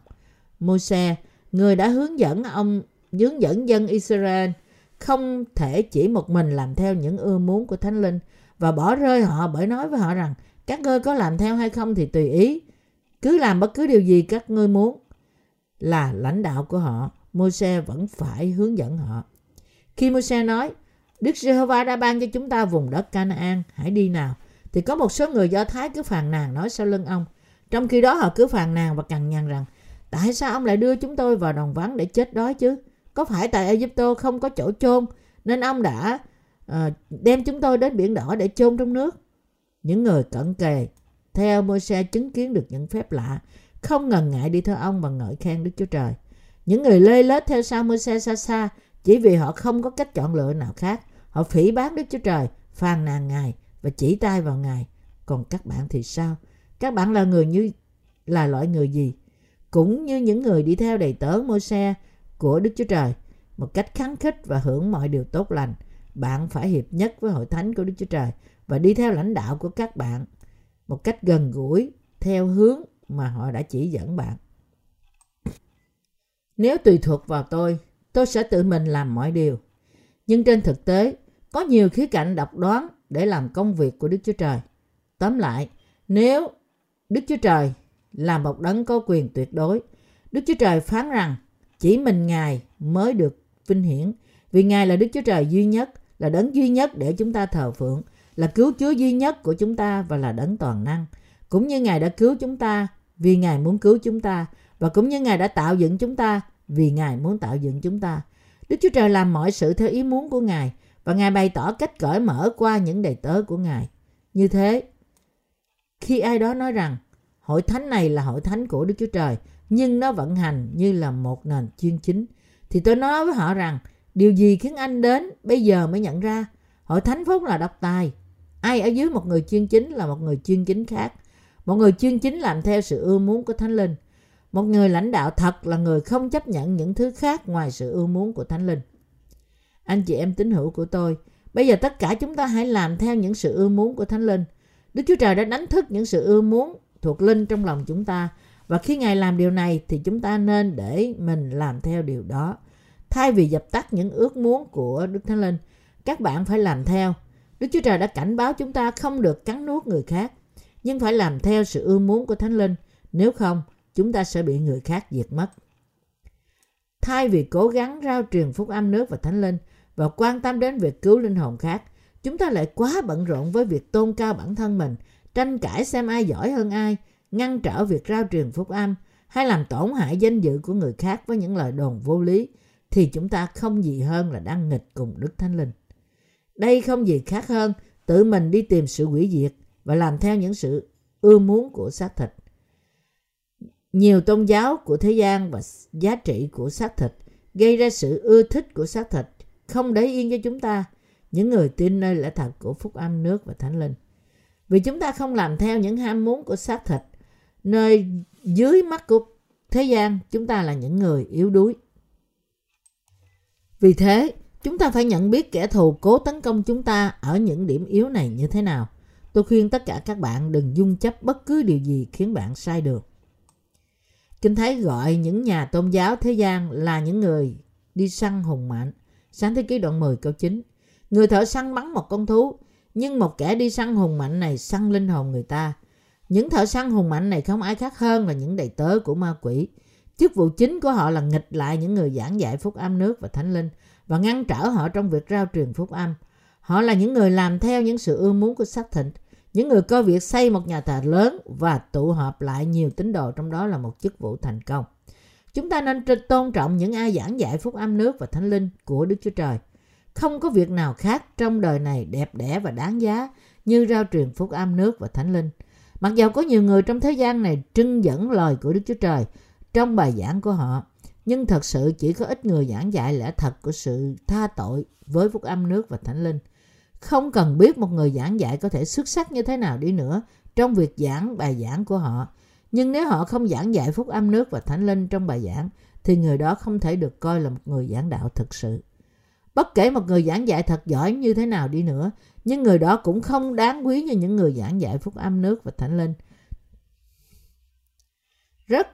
Môi-se, người đã hướng dẫn ông hướng dẫn dân Israel không thể chỉ một mình làm theo những ưa muốn của Thánh Linh và bỏ rơi họ bởi nói với họ rằng các ngươi có làm theo hay không thì tùy ý. Cứ làm bất cứ điều gì các ngươi muốn. Là lãnh đạo của họ, Môi-se vẫn phải hướng dẫn họ. Khi Môi-se nói, Đức Giê-hô-va đã ban cho chúng ta vùng đất Canaan, hãy đi nào. Thì có một số người Do Thái cứ phàn nàn nói sau lưng ông. Trong khi đó họ cứ phàn nàn và cằn nhằn rằng, tại sao ông lại đưa chúng tôi vào đồng vắng để chết đói chứ? Có phải tại Egypto không có chỗ chôn nên ông đã Ờ, đem chúng tôi đến biển đỏ để chôn trong nước? Những người cận kề theo Môi-se chứng kiến được những phép lạ, không ngần ngại đi theo ông và ngợi khen Đức Chúa Trời. Những người lê lết theo sau Môi-se xa xa chỉ vì họ không có cách chọn lựa nào khác. Họ phỉ báng Đức Chúa Trời, phàn nàn Ngài và chỉ tay vào Ngài. Còn các bạn thì sao? Các bạn là người như là loại người gì? Cũng như những người đi theo đầy tớ Môi-se của Đức Chúa Trời một cách kháng khích và hưởng mọi điều tốt lành. Bạn phải hiệp nhất với hội thánh của Đức Chúa Trời và đi theo lãnh đạo của các bạn một cách gần gũi theo hướng mà họ đã chỉ dẫn bạn. Nếu tùy thuộc vào tôi, tôi sẽ tự mình làm mọi điều. Nhưng trên thực tế, có nhiều khía cạnh độc đoán để làm công việc của Đức Chúa Trời. Tóm lại, nếu Đức Chúa Trời là một đấng có quyền tuyệt đối, Đức Chúa Trời phán rằng chỉ mình Ngài mới được vinh hiển vì Ngài là Đức Chúa Trời duy nhất, là đấng duy nhất để chúng ta thờ phượng, là cứu Chúa duy nhất của chúng ta và là đấng toàn năng. Cũng như Ngài đã cứu chúng ta vì Ngài muốn cứu chúng ta và cũng như Ngài đã tạo dựng chúng ta vì Ngài muốn tạo dựng chúng ta. Đức Chúa Trời làm mọi sự theo ý muốn của Ngài và Ngài bày tỏ cách cởi mở qua những đầy tớ của Ngài. Như thế, khi ai đó nói rằng hội thánh này là hội thánh của Đức Chúa Trời nhưng nó vận hành như là một nền chuyên chính thì tôi nói với họ rằng điều gì khiến anh đến bây giờ mới nhận ra? Hội thánh phúc là độc tài. Ai ở dưới một người chuyên chính là một người chuyên chính khác. Một người chuyên chính làm theo sự ưa muốn của thánh linh. Một người lãnh đạo thật là người không chấp nhận những thứ khác ngoài sự ưa muốn của thánh linh. Anh chị em tín hữu của tôi, bây giờ tất cả chúng ta hãy làm theo những sự ưa muốn của thánh linh. Đức chúa trời đã đánh thức những sự ưa muốn thuộc linh trong lòng chúng ta. Và khi Ngài làm điều này thì chúng ta nên để mình làm theo điều đó. Thay vì dập tắt những ước muốn của Đức Thánh Linh, các bạn phải làm theo. Đức Chúa Trời đã cảnh báo chúng ta không được cắn nuốt người khác, nhưng phải làm theo sự ưa muốn của Thánh Linh. Nếu không, chúng ta sẽ bị người khác diệt mất. Thay vì cố gắng rao truyền phúc âm nước và Thánh Linh và quan tâm đến việc cứu linh hồn khác, chúng ta lại quá bận rộn với việc tôn cao bản thân mình, tranh cãi xem ai giỏi hơn ai, ngăn trở việc rao truyền phúc âm hay làm tổn hại danh dự của người khác với những lời đồn vô lý thì chúng ta không gì hơn là đang nghịch cùng Đức Thánh Linh. Đây không gì khác hơn tự mình đi tìm sự hủy diệt và làm theo những sự ưa muốn của xác thịt. Nhiều tôn giáo của thế gian và giá trị của xác thịt gây ra sự ưa thích của xác thịt, không để yên cho chúng ta, những người tin nơi lẽ thật của phúc âm nước và thánh linh. Vì chúng ta không làm theo những ham muốn của xác thịt, nơi dưới mắt của thế gian chúng ta là những người yếu đuối. Vì thế, chúng ta phải nhận biết kẻ thù cố tấn công chúng ta ở những điểm yếu này như thế nào. Tôi khuyên tất cả các bạn đừng dung chấp bất cứ điều gì khiến bạn sai đường. Kinh Thánh gọi những nhà tôn giáo thế gian là những người đi săn hùng mạnh. Sáng thế ký đoạn 10 câu 9. Người thợ săn bắn một con thú, nhưng một kẻ đi săn hùng mạnh này săn linh hồn người ta. Những thợ săn hùng mạnh này không ai khác hơn là những đầy tớ của ma quỷ. Chức vụ chính của họ là nghịch lại những người giảng dạy phúc âm nước và thánh linh và ngăn trở họ trong việc rao truyền phúc âm. Họ là những người làm theo những sự ưa muốn của xác thịnh, những người coi việc xây một nhà thờ lớn và tụ họp lại nhiều tín đồ trong đó là một chức vụ thành công. Chúng ta nên tôn trọng những ai giảng dạy phúc âm nước và thánh linh của Đức Chúa Trời. Không có việc nào khác trong đời này đẹp đẽ và đáng giá như rao truyền phúc âm nước và thánh linh. Mặc dầu có nhiều người trong thế gian này trưng dẫn lời của Đức Chúa Trời trong bài giảng của họ, nhưng thật sự chỉ có ít người giảng dạy lẽ thật của sự tha tội với phúc âm nước và thánh linh. Không cần biết một người giảng dạy có thể xuất sắc như thế nào đi nữa trong việc giảng bài giảng của họ. Nhưng nếu họ không giảng dạy phúc âm nước và thánh linh trong bài giảng, thì người đó không thể được coi là một người giảng đạo thực sự. Bất kể một người giảng dạy thật giỏi như thế nào đi nữa, nhưng người đó cũng không đáng quý như những người giảng dạy phúc âm nước và thánh linh. Rất,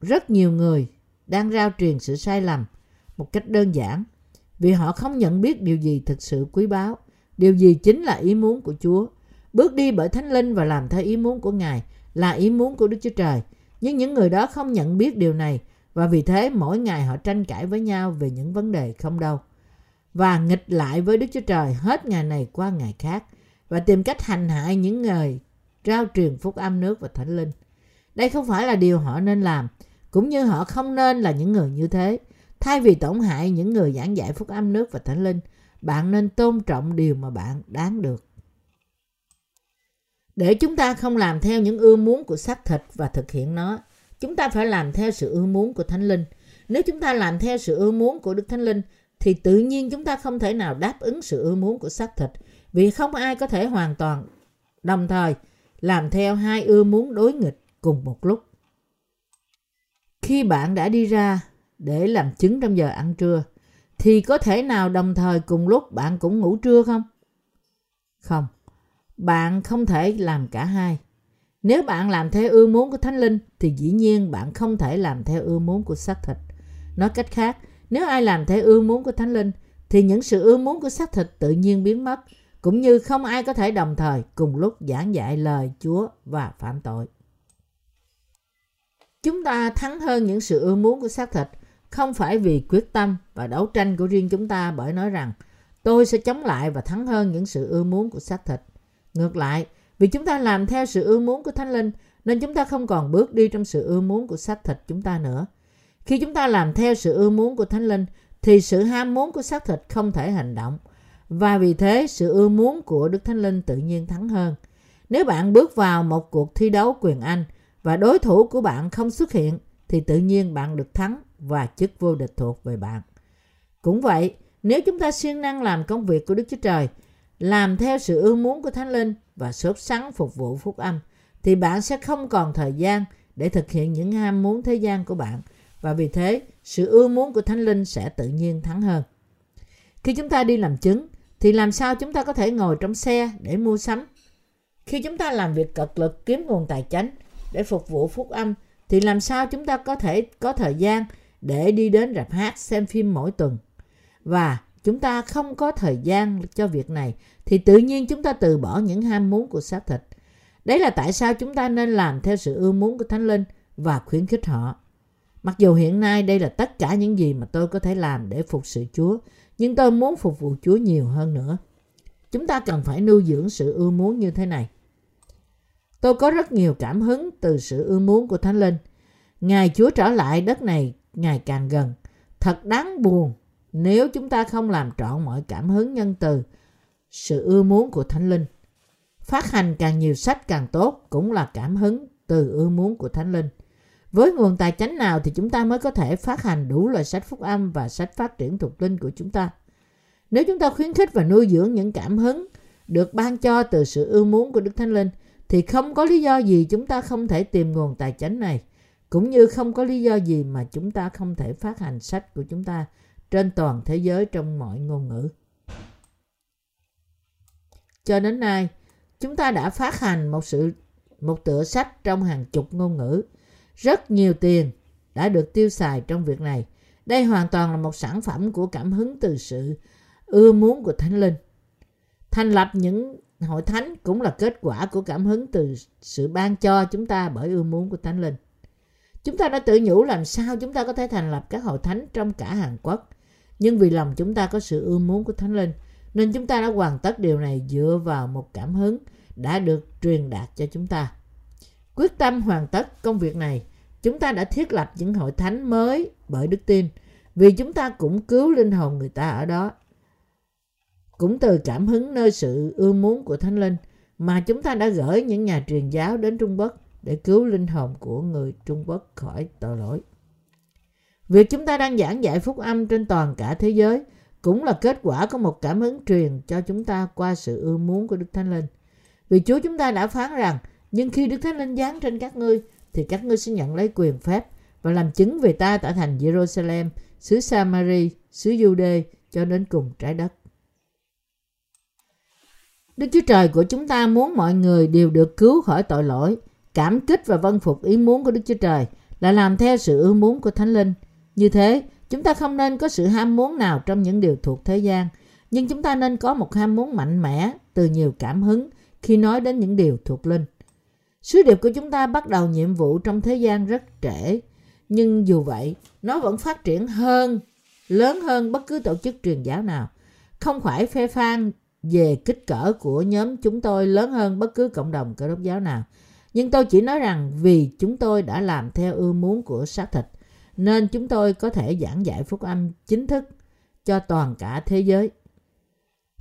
rất nhiều người đang rao truyền sự sai lầm một cách đơn giản vì họ không nhận biết điều gì thực sự quý báu, điều gì chính là ý muốn của Chúa. Bước đi bởi Thánh Linh và làm theo ý muốn của Ngài là ý muốn của Đức Chúa Trời. Nhưng những người đó không nhận biết điều này và vì thế mỗi ngày họ tranh cãi với nhau về những vấn đề không đâu và nghịch lại với Đức Chúa Trời hết ngày này qua ngày khác và tìm cách hành hại những người trao truyền phúc âm nước và thánh linh. Đây không phải là điều họ nên làm, cũng như họ không nên là những người như thế. Thay vì tổn hại những người giảng dạy phúc âm nước và thánh linh, bạn nên tôn trọng điều mà bạn đáng được. Để chúng ta không làm theo những ưa muốn của xác thịt và thực hiện nó, chúng ta phải làm theo sự ưa muốn của Thánh Linh. Nếu chúng ta làm theo sự ưa muốn của Đức Thánh Linh, thì tự nhiên chúng ta không thể nào đáp ứng sự ưa muốn của xác thịt vì không ai có thể hoàn toàn đồng thời làm theo hai ưa muốn đối nghịch cùng một lúc. Khi bạn đã đi ra để làm chứng trong giờ ăn trưa, thì có thể nào đồng thời cùng lúc bạn cũng ngủ trưa không? Không, bạn không thể làm cả hai. Nếu bạn làm theo ưa muốn của Thánh Linh thì dĩ nhiên bạn không thể làm theo ưa muốn của xác thịt. Nói cách khác, nếu ai làm theo ưa muốn của Thánh Linh thì những sự ưa muốn của xác thịt tự nhiên biến mất, cũng như không ai có thể đồng thời cùng lúc giảng dạy lời Chúa và phạm tội. Chúng ta thắng hơn những sự ưa muốn của xác thịt không phải vì quyết tâm và đấu tranh của riêng chúng ta bởi nói rằng tôi sẽ chống lại và thắng hơn những sự ưa muốn của xác thịt. Ngược lại, vì chúng ta làm theo sự ưa muốn của Thánh Linh nên chúng ta không còn bước đi trong sự ưa muốn của xác thịt chúng ta nữa. Khi chúng ta làm theo sự ưa muốn của Thánh Linh thì sự ham muốn của xác thịt không thể hành động và vì thế sự ưa muốn của Đức Thánh Linh tự nhiên thắng hơn. Nếu bạn bước vào một cuộc thi đấu quyền Anh và đối thủ của bạn không xuất hiện thì tự nhiên bạn được thắng và chức vô địch thuộc về bạn. Cũng vậy, nếu chúng ta siêng năng làm công việc của Đức Chúa Trời, làm theo sự ưa muốn của Thánh Linh và sốt sắng phục vụ phúc âm, thì bạn sẽ không còn thời gian để thực hiện những ham muốn thế gian của bạn và vì thế sự ưa muốn của Thánh Linh sẽ tự nhiên thắng hơn. Khi chúng ta đi làm chứng thì làm sao chúng ta có thể ngồi trong xe để mua sắm? Khi chúng ta làm việc cật lực kiếm nguồn tài chính để phục vụ phúc âm thì làm sao chúng ta có thể có thời gian để đi đến rạp hát xem phim mỗi tuần? Và chúng ta không có thời gian cho việc này thì tự nhiên chúng ta từ bỏ những ham muốn của xác thịt. Đấy là tại sao chúng ta nên làm theo sự ưa muốn của Thánh Linh và khuyến khích họ. Mặc dù hiện nay đây là tất cả những gì mà tôi có thể làm để phục sự Chúa, nhưng tôi muốn phục vụ Chúa nhiều hơn nữa. Chúng ta cần phải nuôi dưỡng sự ưa muốn như thế này. Tôi có rất nhiều cảm hứng từ sự ưa muốn của Thánh Linh. ngài Chúa trở lại đất này ngày càng gần. Thật đáng buồn nếu chúng ta không làm trọn mọi cảm hứng nhân từ, sự ưa muốn của Thánh Linh. Phát hành càng nhiều sách càng tốt cũng là cảm hứng từ ưa muốn của Thánh Linh. Với nguồn tài chánh nào thì chúng ta mới có thể phát hành đủ loại sách phúc âm và sách phát triển thuộc linh của chúng ta. Nếu chúng ta khuyến khích và nuôi dưỡng những cảm hứng được ban cho từ sự ưa muốn của Đức Thánh Linh thì không có lý do gì chúng ta không thể tìm nguồn tài chính này cũng như không có lý do gì mà chúng ta không thể phát hành sách của chúng ta trên toàn thế giới trong mọi ngôn ngữ. Cho đến nay, chúng ta đã phát hành một sự một tựa sách trong hàng chục ngôn ngữ. Rất nhiều tiền đã được tiêu xài trong việc này. Đây hoàn toàn là một sản phẩm của cảm hứng từ sự ưa muốn của Thánh Linh. Thành lập những hội thánh cũng là kết quả của cảm hứng từ sự ban cho chúng ta bởi ưu muốn của Thánh Linh. Chúng ta đã tự nhủ làm sao chúng ta có thể thành lập các hội thánh trong cả Hàn Quốc. Nhưng vì lòng chúng ta có sự ưu muốn của Thánh Linh, nên chúng ta đã hoàn tất điều này dựa vào một cảm hứng đã được truyền đạt cho chúng ta. Quyết tâm hoàn tất công việc này, chúng ta đã thiết lập những hội thánh mới bởi đức tin, vì chúng ta cũng cứu linh hồn người ta ở đó. Cũng từ cảm hứng nơi sự ưa muốn của Thánh Linh mà chúng ta đã gửi những nhà truyền giáo đến Trung Quốc để cứu linh hồn của người Trung Quốc khỏi tội lỗi. Việc chúng ta đang giảng dạy phúc âm trên toàn cả thế giới cũng là kết quả của một cảm hứng truyền cho chúng ta qua sự ưa muốn của Đức Thánh Linh. Vì Chúa chúng ta đã phán rằng, nhưng khi Đức Thánh Linh giáng trên các ngươi, thì các ngươi sẽ nhận lấy quyền phép và làm chứng về ta tại thành Jerusalem, xứ Samari, xứ Jude cho đến cùng trái đất. Đức Chúa Trời của chúng ta muốn mọi người đều được cứu khỏi tội lỗi, cảm kích và vâng phục ý muốn của Đức Chúa Trời là làm theo sự ưa muốn của Thánh Linh. Như thế, chúng ta không nên có sự ham muốn nào trong những điều thuộc thế gian, nhưng chúng ta nên có một ham muốn mạnh mẽ từ nhiều cảm hứng khi nói đến những điều thuộc linh. Sứ điệp của chúng ta bắt đầu nhiệm vụ trong thế gian rất trễ, nhưng dù vậy, nó vẫn phát triển hơn, lớn hơn bất cứ tổ chức truyền giáo nào. Không phải phê phan về kích cỡ của nhóm chúng tôi lớn hơn bất cứ cộng đồng cơ đốc giáo nào. Nhưng tôi chỉ nói rằng vì chúng tôi đã làm theo ưa muốn của xác thịt, nên chúng tôi có thể giảng dạy phúc âm chính thức cho toàn cả thế giới.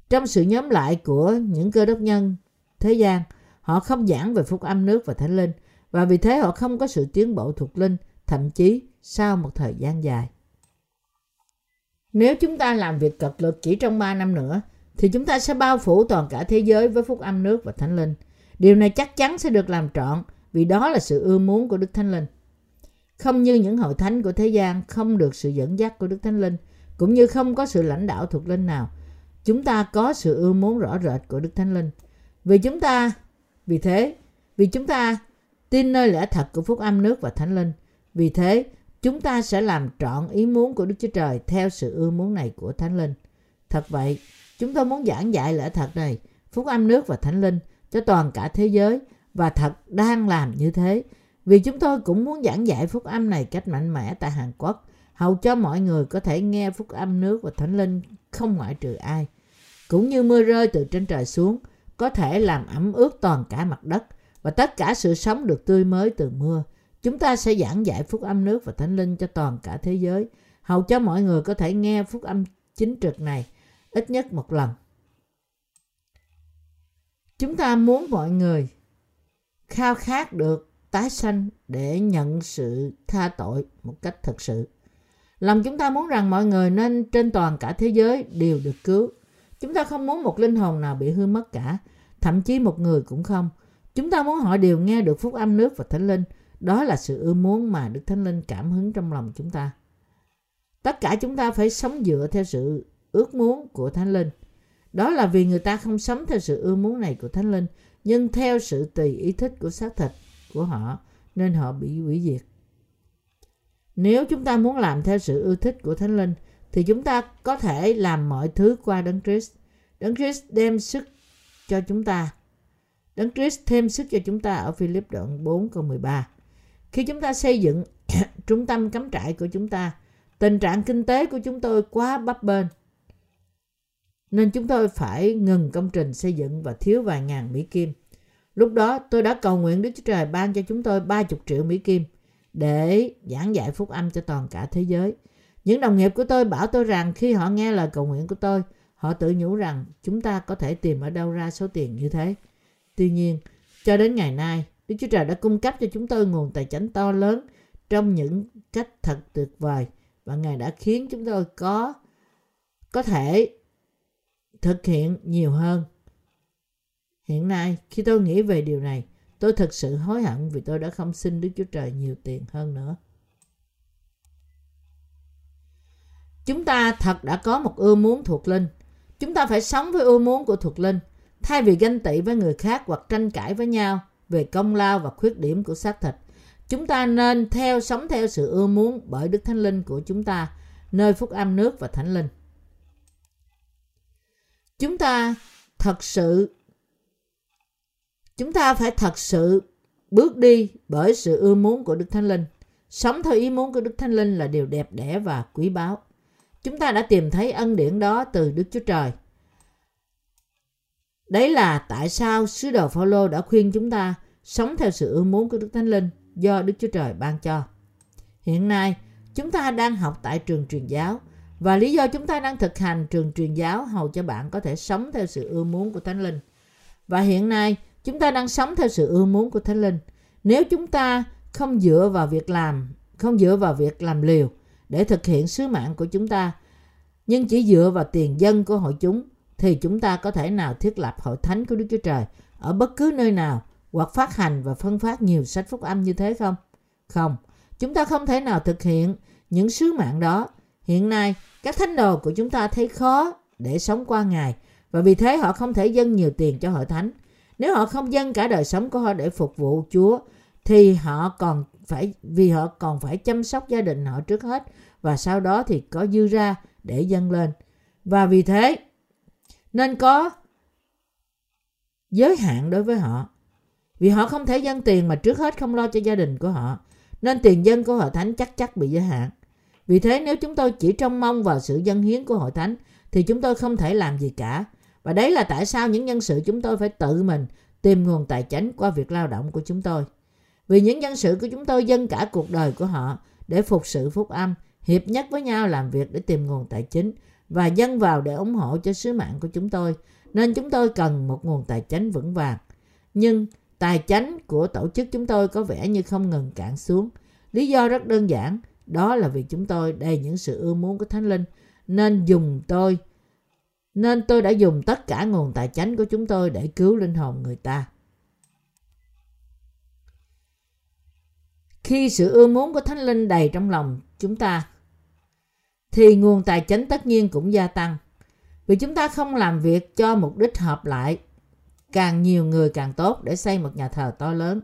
Trong sự nhóm lại của những cơ đốc nhân thế gian, họ không giảng về phúc âm nước và thánh linh, và vì thế họ không có sự tiến bộ thuộc linh, thậm chí sau một thời gian dài. Nếu chúng ta làm việc cật lực chỉ trong 3 năm nữa, thì chúng ta sẽ bao phủ toàn cả thế giới với phúc âm nước và thánh linh. Điều này chắc chắn sẽ được làm trọn vì đó là sự ưa muốn của Đức Thánh Linh. Không như những hội thánh của thế gian không được sự dẫn dắt của Đức Thánh Linh, cũng như không có sự lãnh đạo thuộc linh nào. Chúng ta có sự ưa muốn rõ rệt của Đức Thánh Linh. Vì chúng ta, vì thế, vì chúng ta tin nơi lẽ thật của phúc âm nước và thánh linh. Vì thế, chúng ta sẽ làm trọn ý muốn của Đức Chúa Trời theo sự ưa muốn này của thánh linh. Thật vậy, chúng tôi muốn giảng dạy lẽ thật này, phúc âm nước và thánh linh cho toàn cả thế giới và thật đang làm như thế. Vì chúng tôi cũng muốn giảng dạy phúc âm này cách mạnh mẽ tại Hàn Quốc, hầu cho mọi người có thể nghe phúc âm nước và thánh linh không ngoại trừ ai. Cũng như mưa rơi từ trên trời xuống, có thể làm ẩm ướt toàn cả mặt đất và tất cả sự sống được tươi mới từ mưa. Chúng ta sẽ giảng dạy phúc âm nước và thánh linh cho toàn cả thế giới, hầu cho mọi người có thể nghe phúc âm chính trực này ít nhất một lần. Chúng ta muốn mọi người khao khát được tái sanh để nhận sự tha tội một cách thật sự. Lòng chúng ta muốn rằng mọi người nên trên toàn cả thế giới đều được cứu. Chúng ta không muốn một linh hồn nào bị hư mất cả, thậm chí một người cũng không. Chúng ta muốn họ đều nghe được phúc âm nước và thánh linh. Đó là sự ưa muốn mà Đức Thánh Linh cảm hứng trong lòng chúng ta. Tất cả chúng ta phải sống dựa theo sự ước muốn của Thánh Linh. Đó là vì người ta không sống theo sự ưa muốn này của Thánh Linh, nhưng theo sự tùy ý thích của xác thịt của họ, nên họ bị hủy diệt. Nếu chúng ta muốn làm theo sự ưa thích của Thánh Linh, thì chúng ta có thể làm mọi thứ qua Đấng Christ. Đấng Christ đem sức cho chúng ta. Đấng Christ thêm sức cho chúng ta ở Philip đoạn 4 câu 13. Khi chúng ta xây dựng trung tâm cắm trại của chúng ta, tình trạng kinh tế của chúng tôi quá bấp bênh. Nên chúng tôi phải ngừng công trình xây dựng và thiếu vài ngàn Mỹ Kim. Lúc đó tôi đã cầu nguyện Đức Chúa Trời ban cho chúng tôi 30 triệu Mỹ Kim để giảng dạy phúc âm cho toàn cả thế giới. Những đồng nghiệp của tôi bảo tôi rằng khi họ nghe lời cầu nguyện của tôi, họ tự nhủ rằng chúng ta có thể tìm ở đâu ra số tiền như thế. Tuy nhiên, cho đến ngày nay, Đức Chúa Trời đã cung cấp cho chúng tôi nguồn tài chính to lớn trong những cách thật tuyệt vời và Ngài đã khiến chúng tôi có có thể thực hiện nhiều hơn. Hiện nay, khi tôi nghĩ về điều này, tôi thực sự hối hận vì tôi đã không xin Đức Chúa Trời nhiều tiền hơn nữa. Chúng ta thật đã có một ưa muốn thuộc linh. Chúng ta phải sống với ưa muốn của thuộc linh, thay vì ganh tị với người khác hoặc tranh cãi với nhau về công lao và khuyết điểm của xác thịt. Chúng ta nên theo sống theo sự ưa muốn bởi Đức Thánh Linh của chúng ta, nơi phúc âm nước và Thánh Linh. Chúng ta thật sự chúng ta phải thật sự bước đi bởi sự ưa muốn của Đức Thánh Linh. Sống theo ý muốn của Đức Thánh Linh là điều đẹp đẽ và quý báu. Chúng ta đã tìm thấy ân điển đó từ Đức Chúa Trời. Đấy là tại sao sứ đồ Phaolô đã khuyên chúng ta sống theo sự ưa muốn của Đức Thánh Linh do Đức Chúa Trời ban cho. Hiện nay, chúng ta đang học tại trường truyền giáo và lý do chúng ta đang thực hành trường truyền giáo hầu cho bạn có thể sống theo sự ưa muốn của Thánh Linh. Và hiện nay, chúng ta đang sống theo sự ưa muốn của Thánh Linh. Nếu chúng ta không dựa vào việc làm, không dựa vào việc làm liều để thực hiện sứ mạng của chúng ta, nhưng chỉ dựa vào tiền dân của hội chúng, thì chúng ta có thể nào thiết lập hội thánh của Đức Chúa Trời ở bất cứ nơi nào hoặc phát hành và phân phát nhiều sách phúc âm như thế không? Không, chúng ta không thể nào thực hiện những sứ mạng đó. Hiện nay, các thánh đồ của chúng ta thấy khó để sống qua ngày và vì thế họ không thể dâng nhiều tiền cho hội thánh. Nếu họ không dâng cả đời sống của họ để phục vụ Chúa thì họ còn phải vì họ còn phải chăm sóc gia đình họ trước hết và sau đó thì có dư ra để dâng lên. Và vì thế nên có giới hạn đối với họ. Vì họ không thể dâng tiền mà trước hết không lo cho gia đình của họ. Nên tiền dân của hội thánh chắc chắc bị giới hạn. Vì thế nếu chúng tôi chỉ trông mong vào sự dân hiến của hội thánh thì chúng tôi không thể làm gì cả. Và đấy là tại sao những nhân sự chúng tôi phải tự mình tìm nguồn tài chính qua việc lao động của chúng tôi. Vì những nhân sự của chúng tôi dâng cả cuộc đời của họ để phục sự phúc âm, hiệp nhất với nhau làm việc để tìm nguồn tài chính và dâng vào để ủng hộ cho sứ mạng của chúng tôi. Nên chúng tôi cần một nguồn tài chính vững vàng. Nhưng tài chính của tổ chức chúng tôi có vẻ như không ngừng cạn xuống. Lý do rất đơn giản, đó là vì chúng tôi đầy những sự ưa muốn của Thánh Linh, nên dùng tôi nên tôi đã dùng tất cả nguồn tài chánh của chúng tôi để cứu linh hồn người ta. Khi sự ưa muốn của Thánh Linh đầy trong lòng chúng ta, thì nguồn tài chánh tất nhiên cũng gia tăng. Vì chúng ta không làm việc cho mục đích hợp lại, càng nhiều người càng tốt để xây một nhà thờ to lớn.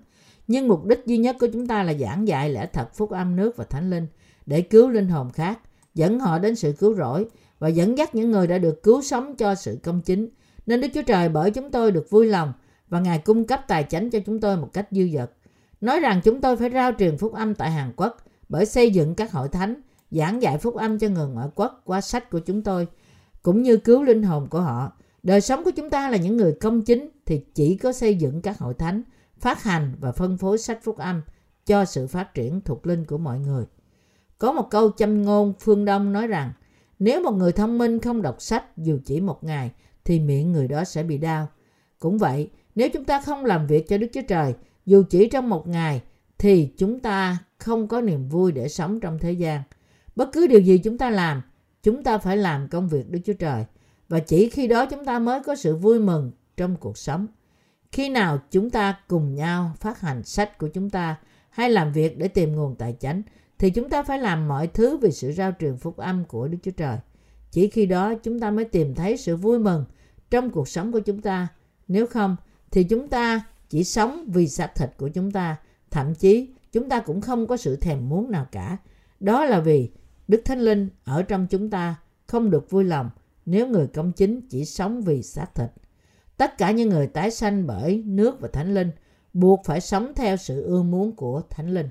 Nhưng mục đích duy nhất của chúng ta là giảng dạy lẽ thật phúc âm nước và thánh linh để cứu linh hồn khác, dẫn họ đến sự cứu rỗi và dẫn dắt những người đã được cứu sống cho sự công chính. Nên Đức Chúa Trời bởi chúng tôi được vui lòng và Ngài cung cấp tài chánh cho chúng tôi một cách dư dật. Nói rằng chúng tôi phải rao truyền phúc âm tại Hàn Quốc bởi xây dựng các hội thánh, giảng dạy phúc âm cho người ngoại quốc qua sách của chúng tôi, cũng như cứu linh hồn của họ. Đời sống của chúng ta là những người công chính thì chỉ có xây dựng các hội thánh, phát hành và phân phối sách phúc âm cho sự phát triển thuộc linh của mọi người. Có một câu châm ngôn phương Đông nói rằng nếu một người thông minh không đọc sách dù chỉ một ngày thì miệng người đó sẽ bị đau. Cũng vậy, nếu chúng ta không làm việc cho Đức Chúa Trời dù chỉ trong một ngày thì chúng ta không có niềm vui để sống trong thế gian. Bất cứ điều gì chúng ta làm, chúng ta phải làm công việc Đức Chúa Trời và chỉ khi đó chúng ta mới có sự vui mừng trong cuộc sống. Khi nào chúng ta cùng nhau phát hành sách của chúng ta hay làm việc để tìm nguồn tài chánh, thì chúng ta phải làm mọi thứ vì sự rao truyền phúc âm của Đức Chúa Trời. Chỉ khi đó chúng ta mới tìm thấy sự vui mừng trong cuộc sống của chúng ta. Nếu không, thì chúng ta chỉ sống vì xác thịt của chúng ta. Thậm chí, chúng ta cũng không có sự thèm muốn nào cả. Đó là vì Đức Thánh Linh ở trong chúng ta không được vui lòng nếu người công chính chỉ sống vì xác thịt. Tất cả những người tái sanh bởi nước và Thánh Linh buộc phải sống theo sự ưa muốn của Thánh Linh.